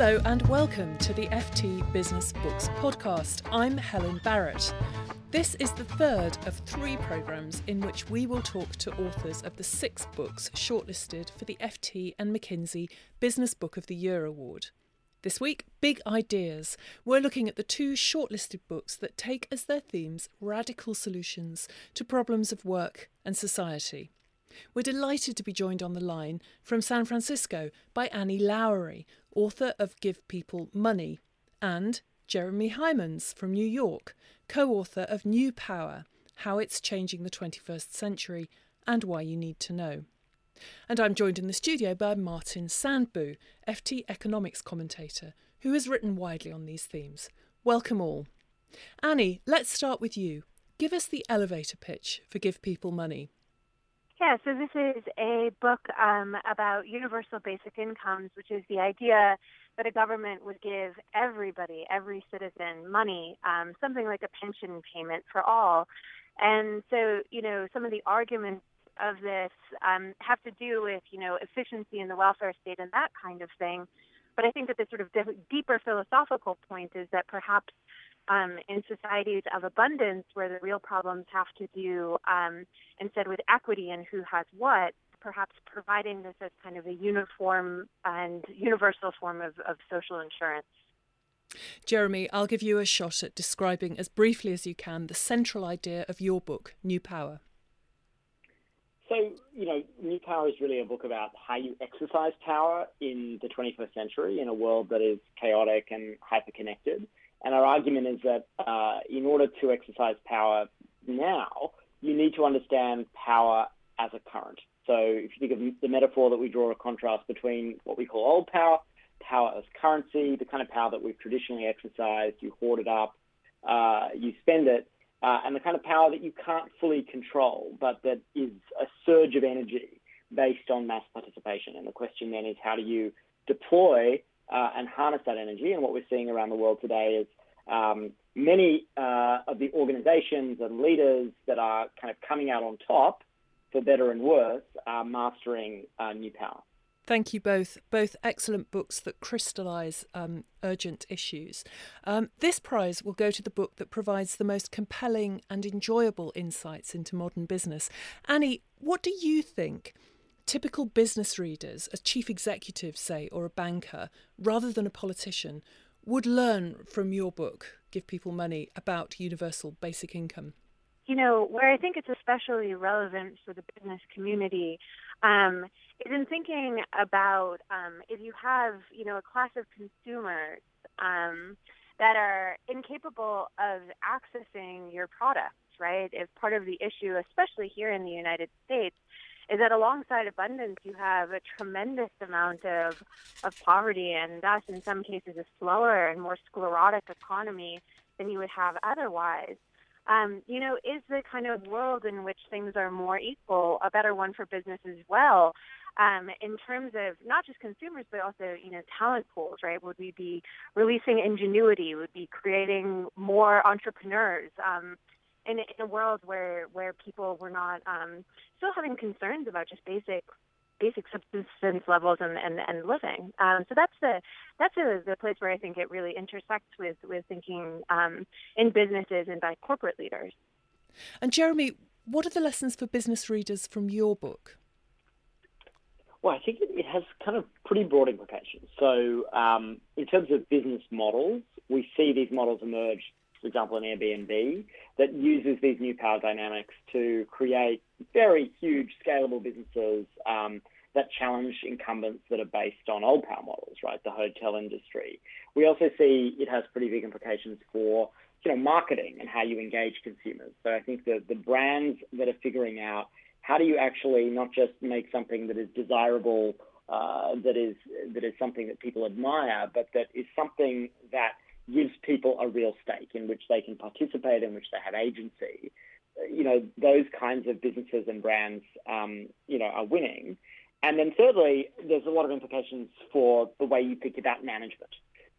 Hello and welcome to the FT Business Books podcast. I'm Helen Barrett. This is the third of three programmes in which we will talk to authors of the six books shortlisted for the FT and McKinsey Business Book of the Year award. This week, Big Ideas. We're looking at the two shortlisted books that take as their themes radical solutions to problems of work and society. We're delighted to be joined on the line from San Francisco by Annie Lowrey, author of Give People Money, and Jeremy Heimans from New York, co author of New Power How It's Changing the 21st Century and Why You Need to Know. And I'm joined in the studio by Martin Sandbu, FT economics commentator, who has written widely on these themes. Welcome all. Annie, let's start with you. Give us the elevator pitch for Give People Money. Yeah, so this is a book um, about universal basic incomes, which is the idea that a government would give everybody, every citizen, money, um, something like a pension payment for all. And so, you know, some of the arguments of this um, have to do with, you know, efficiency in the welfare state and that kind of thing. But I think that the sort of deeper philosophical point is that perhaps um, in societies of abundance where the real problems have to do um, instead with equity and who has what, perhaps providing this as kind of a uniform and universal form of, of social insurance. Jeremy, I'll give you a shot at describing as briefly as you can the central idea of your book, New Power. So, you know, New Power is really a book about how you exercise power in the 21st century in a world that is chaotic and hyper-connected. And our argument is that uh, in order to exercise power now, you need to understand power as a current. So if you think of the metaphor that we draw a contrast between what we call old power, power as currency, the kind of power that we've traditionally exercised, you hoard it up, uh, you spend it, uh, and the kind of power that you can't fully control, but that is a surge of energy based on mass participation. And the question then is how do you deploy uh, and harness that energy. And what we're seeing around the world today is um, many uh, of the organizations and leaders that are kind of coming out on top, for better and worse, are mastering uh, new power. Thank you both. Both excellent books that crystallise um, urgent issues. Um, this prize will go to the book that provides the most compelling and enjoyable insights into modern business. Annie, what do you think typical business readers, a chief executive, say, or a banker, rather than a politician, would learn from your book, Give People Money, about universal basic income? You know, where I think it's especially relevant for the business community um, is in thinking about um, if you have, you know, a class of consumers um, that are incapable of accessing your products, right? If part of the issue, especially here in the United States, is that alongside abundance, you have a tremendous amount of, of poverty and thus, in some cases, a slower and more sclerotic economy than you would have otherwise. Um, you know, is the kind of world in which things are more equal a better one for business as well? Um, in terms of not just consumers, but also, you know, talent pools, right? Would we be releasing ingenuity? Would be creating more entrepreneurs? Um, in, in a world where where people were not um, still having concerns about just basic basic subsistence levels and, and, and living. Um, so that's the that's a, the place where I think it really intersects with with thinking um, in businesses and by corporate leaders. And Jeremy, what are the lessons for business readers from your book? Well, I think it has kind of pretty broad implications. So, um, in terms of business models, we see these models emerge for example, an Airbnb, that uses these new power dynamics to create very huge scalable businesses um, that challenge incumbents that are based on old power models, right? The hotel industry. We also see it has pretty big implications for you know marketing and how you engage consumers. So I think the the brands that are figuring out how do you actually not just make something that is desirable, uh, that is that is something that people admire, but that is something that gives people a real stake in which they can participate, in which they have agency. You know, those kinds of businesses and brands, um, you know, are winning. And then thirdly, there's a lot of implications for the way you think about management.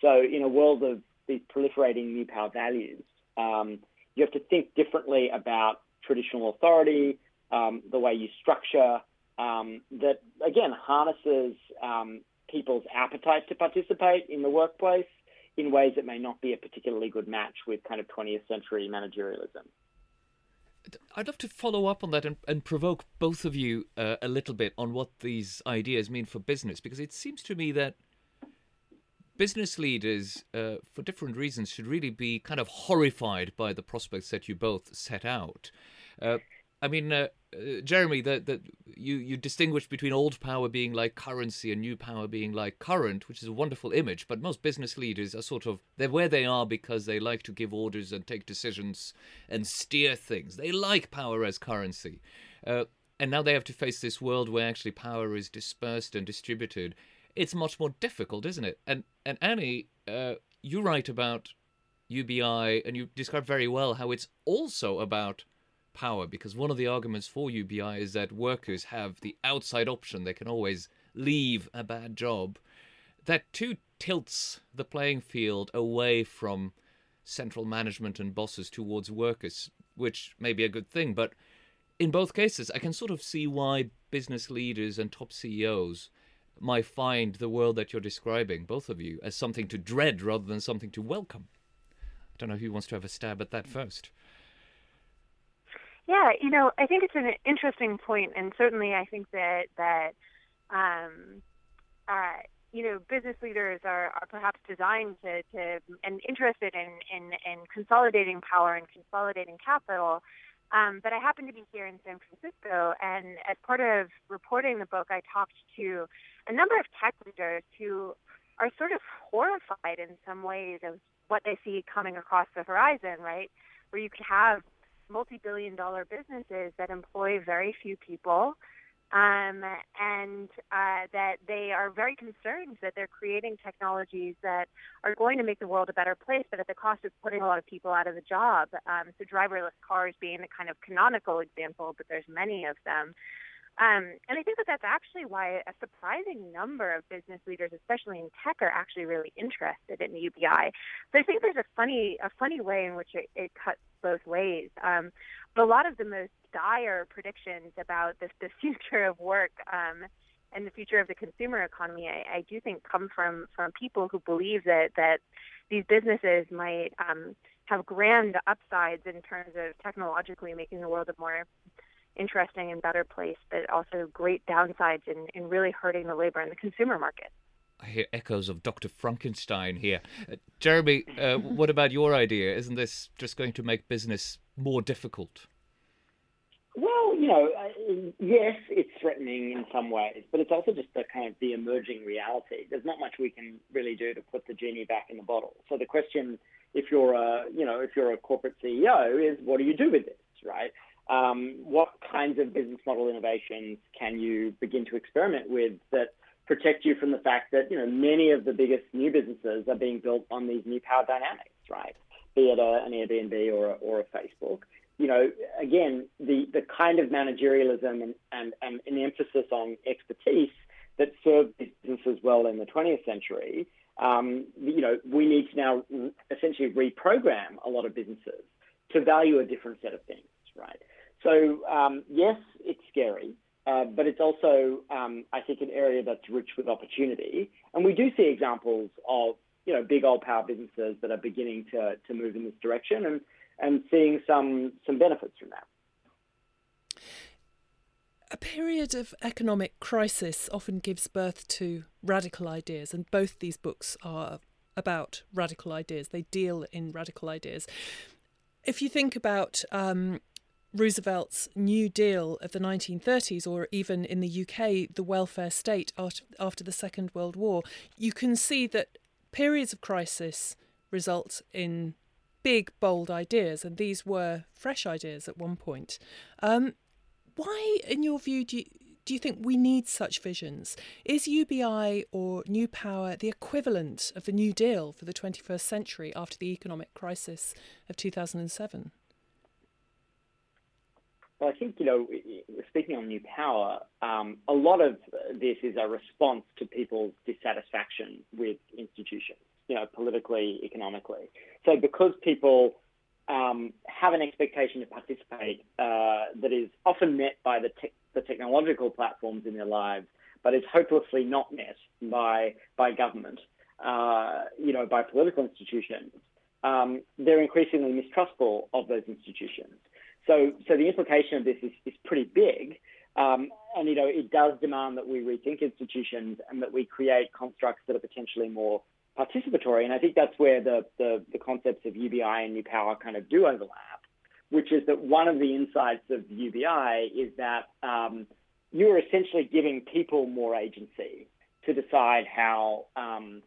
So in a world of these proliferating new power values, um, you have to think differently about traditional authority, um, the way you structure, um, that again harnesses um, people's appetite to participate in the workplace in ways that may not be a particularly good match with kind of 20th century managerialism. I'd love to follow up on that and, and provoke both of you uh, a little bit on what these ideas mean for business, because it seems to me that business leaders, uh, for different reasons, should really be kind of horrified by the prospects that you both set out. Uh, I mean, uh, uh, Jeremy, that that you you distinguish between old power being like currency and new power being like current, which is a wonderful image. But most business leaders are sort of they're where they are because they like to give orders and take decisions and steer things. They like power as currency, uh, and now they have to face this world where actually power is dispersed and distributed. It's much more difficult, isn't it? And and Annie, uh, you write about UBI, and you describe very well how it's also about power because one of the arguments for UBI is that workers have the outside option. They can always leave a bad job. That too tilts the playing field away from central management and bosses towards workers, which may be a good thing. But in both cases, I can sort of see why business leaders and top CEOs might find the world that you're describing, both of you, as something to dread rather than something to welcome. I don't know who wants to have a stab at that first. Yeah, you know, I think it's an interesting point, and certainly I think that that um, uh, you know business leaders are, are perhaps designed to, to and interested in, in in consolidating power and consolidating capital. Um, but I happen to be here in San Francisco, and as part of reporting the book, I talked to a number of tech leaders who are sort of horrified in some ways of what they see coming across the horizon, right? Where you could have multi-billion dollar businesses that employ very few people um, and uh, that they are very concerned that they're creating technologies that are going to make the world a better place, but at the cost of putting a lot of people out of the job. Um, so driverless cars being the kind of canonical example, but there's many of them. Um, and I think that that's actually why a surprising number of business leaders, especially in tech, are actually really interested in the UBI. So I think there's a funny, a funny way in which it, it cuts both ways. Um, but a lot of the most dire predictions about the, the future of work um, and the future of the consumer economy, I, I do think come from from people who believe that that these businesses might um, have grand upsides in terms of technologically making the world a more interesting and better place, but also great downsides in, in really hurting the labor and the consumer market. I hear echoes of Dr. Frankenstein here. Uh, Jeremy, uh, what about your idea? Isn't this just going to make business more difficult? Well, you know, uh, yes, it's threatening in some ways, but it's also just the kind of the emerging reality. There's not much we can really do to put the genie back in the bottle. So the question, if you're a, you know, if you're a corporate CEO, is what do you do with this, right? um, what kinds of business model innovations can you begin to experiment with that protect you from the fact that you know many of the biggest new businesses are being built on these new power dynamics, right? Be it a, an Airbnb or a, or a Facebook. You know, again, the, the kind of managerialism and, and, and an emphasis on expertise that served businesses well in the 20th century, um, you know, we need to now essentially reprogram a lot of businesses to value a different set of things, right? So um, yes, it's scary, but it's also, um, I think, an area that's rich with opportunity. And we do see examples of you know big old power businesses that are beginning to move in this direction and seeing some some benefits from that. A period of economic crisis often gives birth to radical ideas, and both these books are about radical ideas. They deal in radical ideas. If you think about um, Roosevelt's New Deal of the 1930s, or even in the UK, the welfare state after the Second World War, you can see that periods of crisis result in big, bold ideas, and these were fresh ideas at one point. Um, why, in your view, do you, do you think we need such visions? Is UBI or New Power the equivalent of the New Deal for the 21st century after the economic crisis of 2007? Well, I think, you know, speaking on New Power, um, a lot of this is a response to people's dissatisfaction with institutions, you know, politically, economically. So because people um, have an expectation to participate uh, that is often met by the, te- the technological platforms in their lives, but is hopelessly not met by, by government, uh, you know, by political institutions, um, they're increasingly mistrustful of those institutions. So, so the implication of this is, is pretty big. Um, and, you know, it does demand that we rethink institutions and that we create constructs that are potentially more participatory. And I think that's where the, the, the concepts of UBI and New Power kind of do overlap, which is that one of the insights of UBI is that um, you're essentially giving people more agency to decide how um,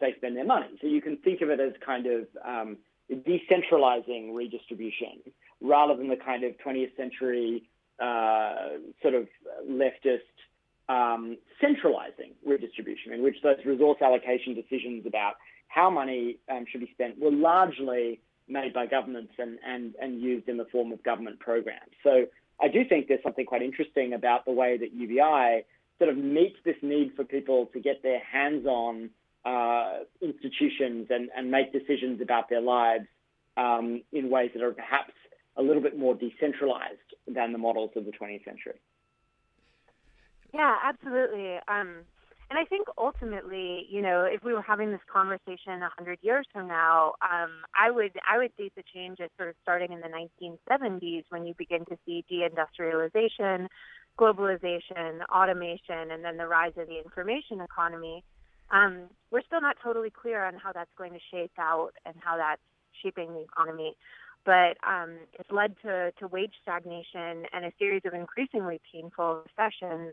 they spend their money. So you can think of it as kind of um, decentralizing redistribution rather than the kind of 20th century uh, sort of leftist um, centralizing redistribution, in which those resource allocation decisions about how money um, should be spent were largely made by governments and, and, and used in the form of government programs. So I do think there's something quite interesting about the way that UBI sort of meets this need for people to get their hands on uh, institutions and, and make decisions about their lives um, in ways that are perhaps a little bit more decentralized than the models of the 20th century. Yeah, absolutely. Um, and I think ultimately, you know, if we were having this conversation hundred years from now, um, I would I would date the change as sort of starting in the 1970s when you begin to see deindustrialization, globalization, automation, and then the rise of the information economy. Um, we're still not totally clear on how that's going to shape out and how that's shaping the economy but um, it's led to, to wage stagnation and a series of increasingly painful recessions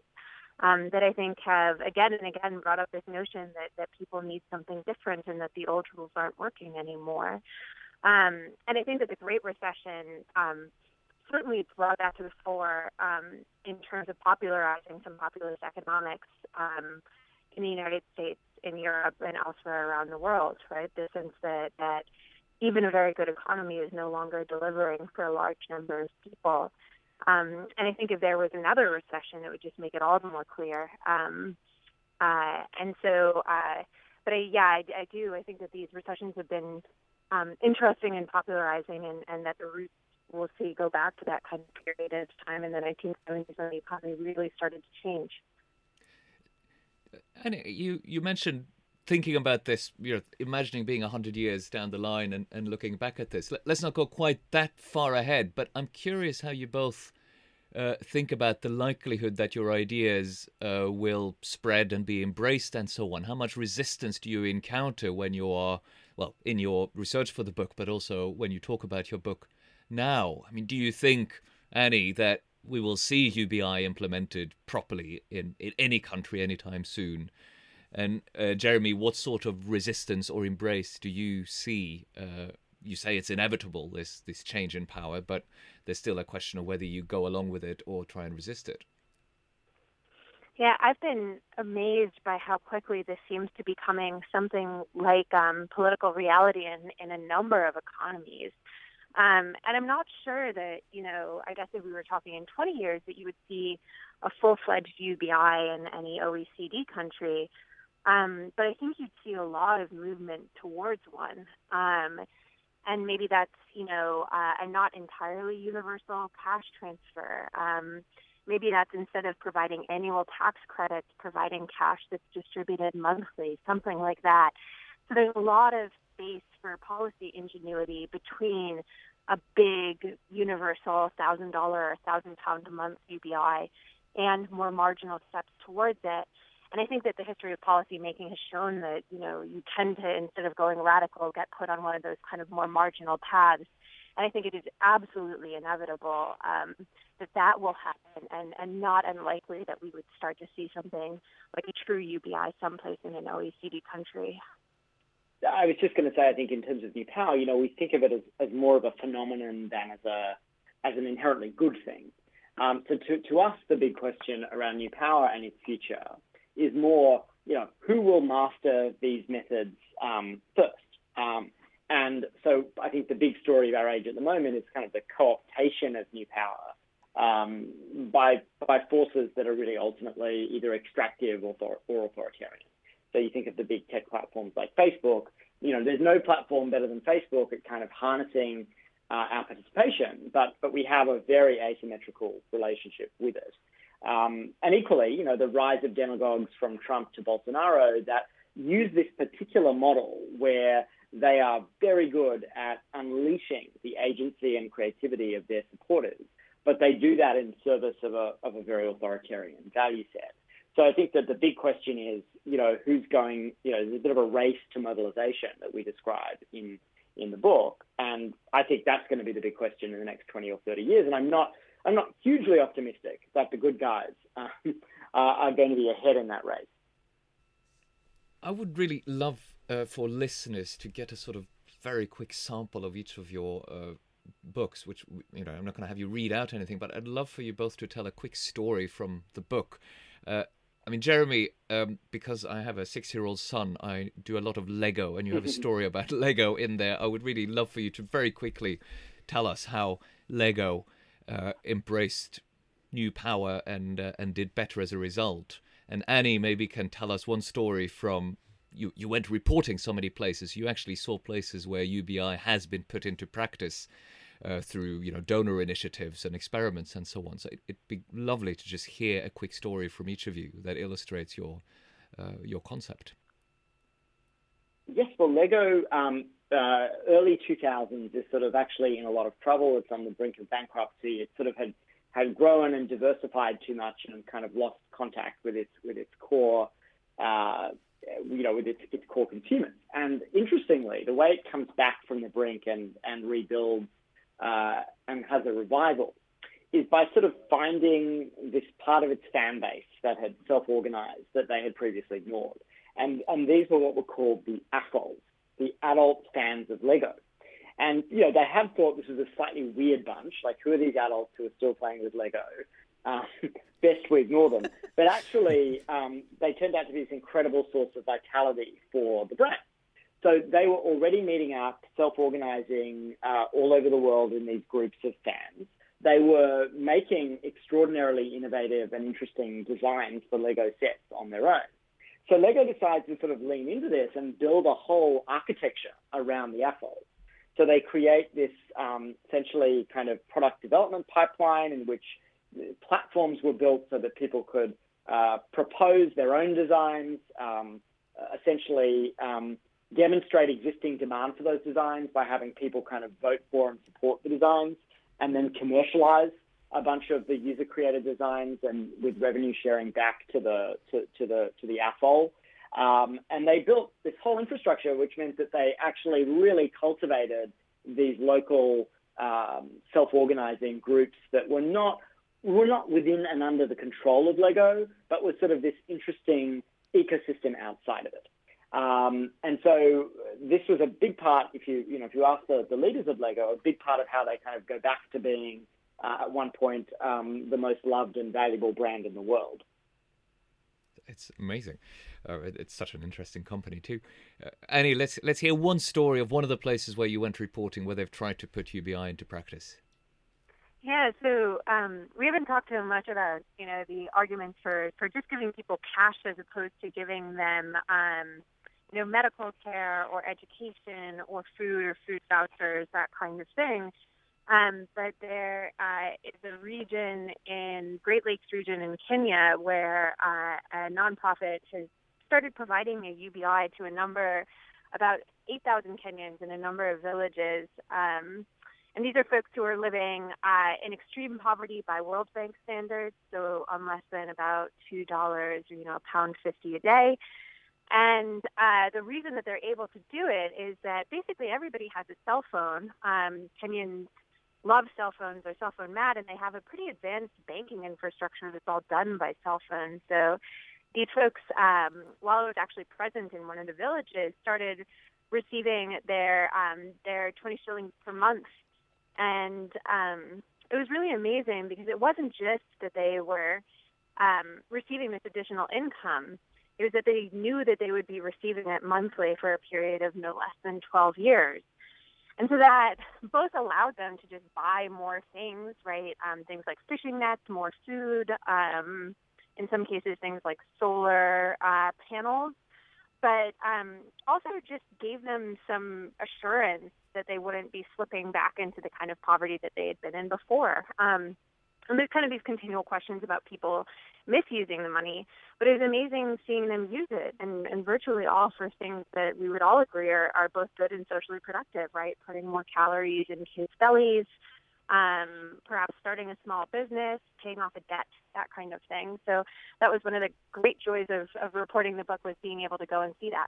um, that I think have again and again brought up this notion that, that people need something different and that the old rules aren't working anymore. Um, and I think that the Great Recession um, certainly brought that to the fore um, in terms of popularizing some populist economics um, in the United States, in Europe, and elsewhere around the world. Right, the sense that that even a very good economy is no longer delivering for a large number of people. Um, and I think if there was another recession, it would just make it all the more clear. Um, uh, and so, uh, but I, yeah, I, I do. I think that these recessions have been um, interesting and popularizing, and, and that the roots we'll see go back to that kind of period of time in the 1970s when the economy really started to change. And you you mentioned thinking about this, you know, imagining being 100 years down the line and, and looking back at this. Let, us not go quite that far ahead, but I'm curious how you both uh, think about the likelihood that your ideas uh, will spread and be embraced and so on. How much resistance do you encounter when you are, well, in your research for the book, but also when you talk about your book now? I mean, do you think, Annie, that we will see UBI implemented properly in, in any country anytime soon? And uh, Jeremy, what sort of resistance or embrace do you see? Uh, you say it's inevitable this this change in power, but there's still a question of whether you go along with it or try and resist it. Yeah, I've been amazed by how quickly this seems to be becoming something like um, political reality in, in a number of economies. Um, and I'm not sure that, you know, I guess if we were talking in 20 years, that you would see a full fledged UBI in any OECD country. Um, but I think you'd see a lot of movement towards one. Um, and maybe that's, you know, uh, a not entirely universal cash transfer. Um, maybe that's instead of providing annual tax credits, providing cash that's distributed monthly, something like that. So there's a lot of space for policy ingenuity between a big universal thousand dollar, thousand pound a month UBI and more marginal steps towards it. And I think that the history of policymaking has shown that, you know, you tend to, instead of going radical, get put on one of those kind of more marginal paths. And I think it is absolutely inevitable um, that that will happen and, and not unlikely that we would start to see something like a true UBI someplace in an OECD country. I was just going to say, I think in terms of new power, you know, we think of it as, as more of a phenomenon than as a as an inherently good thing. Um, so to, to us, the big question around New Power and its future is more, you know, who will master these methods um, first? Um, and so I think the big story of our age at the moment is kind of the co-optation of New Power um, by by forces that are really ultimately either extractive or, or authoritarian. So you think of the big tech platforms like Facebook. You know, there's no platform better than Facebook at kind of harnessing uh, our participation, but but we have a very asymmetrical relationship with it. Um, and equally, you know, the rise of demagogues from Trump to Bolsonaro that use this particular model where they are very good at unleashing the agency and creativity of their supporters but they do that in service of a, of a very authoritarian value set. So I think that the big question is, you know, who's going, you know, there's a bit of a race to mobilization that we describe in, in the book. And I think that's going to be the big question in the next 20 or 30 years. And I'm not, I'm not hugely optimistic that the good guys uh, are going to be ahead in that race. I would really love uh, for listeners to get a sort of very quick sample of each of your uh, books, which you know I'm not going to have you read out anything, but I'd love for you both to tell a quick story from the book. Uh, I mean, Jeremy, um, because I have a six-year-old son, I do a lot of Lego, and you have a story about Lego in there. I would really love for you to very quickly tell us how Lego uh, embraced new power and uh, and did better as a result. And Annie maybe can tell us one story from you. You went reporting so many places. You actually saw places where UBI has been put into practice uh, through you know donor initiatives and experiments and so on. So it, would be lovely to just hear a quick story from each of you that illustrates your uh, your concept. Yes, well, Lego um, uh, early 2000s is sort of actually in a lot of trouble. It's on the brink of bankruptcy. It sort of had had grown and diversified too much and kind of lost contact with its with its core. Uh, you know, with its, its core consumers. And interestingly, the way it comes back from the brink and, and rebuilds uh, and has a revival is by sort of finding this part of its fan base that had self-organized that they had previously ignored. And, and these were what were called the AFOLs, the adult fans of Lego. And, you know, they have thought this was a slightly weird bunch. Like, who are these adults who are still playing with Lego? Um, best we ignore them. But actually, um, they turned out to be this incredible source of vitality for the brand. So they were already meeting up, self-organizing uh, all over the world in these groups of fans. They were making extraordinarily innovative and interesting designs for Lego sets on their own. So Lego decides to sort of lean into this and build a whole architecture around the AFOL. So they create this um, essentially kind of product development pipeline in which platforms were built so that people could uh, propose their own designs, um, essentially um, demonstrate existing demand for those designs by having people kind of vote for and support the designs, and then commercialize a bunch of the user created designs and with revenue sharing back to the to, to the to the AFOL. Um, and they built this whole infrastructure, which meant that they actually really cultivated these local um, self-organizing groups that were not were not within and under the control of Lego, but was sort of this interesting ecosystem outside of it. Um, and so this was a big part, if you, you know, if you ask the, the leaders of Lego, a big part of how they kind of go back to being, uh, at one point, um, the most loved and valuable brand in the world. It's amazing. Uh, it, it's such an interesting company too. Uh, Annie, let's let's hear one story of one of the places where you went reporting where they've tried to put UBI into practice. Yeah, so um, we haven't talked too much about you know the arguments for for just giving people cash as opposed to giving them um, you know, medical care or education or food or food vouchers, that kind of thing. Um, but there uh, is a region in Great Lakes region in Kenya where uh, a nonprofit has started providing a UBI to a number, about 8,000 Kenyans in a number of villages. Um, and these are folks who are living uh, in extreme poverty by World Bank standards, so on less than about $2 or, you know, a pound 50 a day. And uh, the reason that they're able to do it is that basically everybody has a cell phone. Um, Kenyans love cell phones, they're cell phone mad, and they have a pretty advanced banking infrastructure that's all done by cell phones. So these folks, um, while I was actually present in one of the villages, started receiving their um, their 20 shillings per month, and um, it was really amazing because it wasn't just that they were um, receiving this additional income. It was that they knew that they would be receiving it monthly for a period of no less than 12 years. And so that both allowed them to just buy more things, right? Um, things like fishing nets, more food, um, in some cases, things like solar uh, panels, but um, also just gave them some assurance that they wouldn't be slipping back into the kind of poverty that they had been in before. Um, and there's kind of these continual questions about people misusing the money, but it was amazing seeing them use it and, and virtually all for things that we would all agree are, are both good and socially productive, right? Putting more calories in kids' bellies, um, perhaps starting a small business, paying off a debt, that kind of thing. So that was one of the great joys of, of reporting the book was being able to go and see that.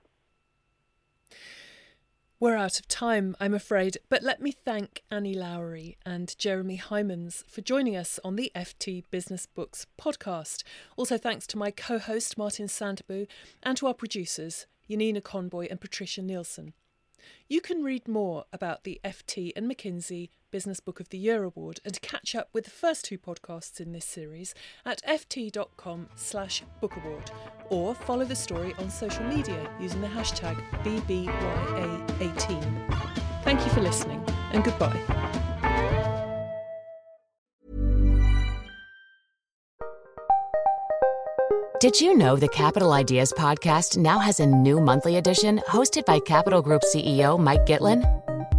We're out of time, I'm afraid, but let me thank Annie Lowrey and Jeremy Heimans for joining us on the FT Business Books podcast. Also, thanks to my co host Martin Sandbu and to our producers, Yanina Conboy and Patricia Nielsen. You can read more about the FT and McKinsey Business Book of the Year Award and catch up with the first two podcasts in this series at ft.com slash book award or follow the story on social media using the hashtag BBYA18. Thank you for listening and goodbye. Did you know the Capital Ideas podcast now has a new monthly edition hosted by Capital Group CEO Mike Gitlin?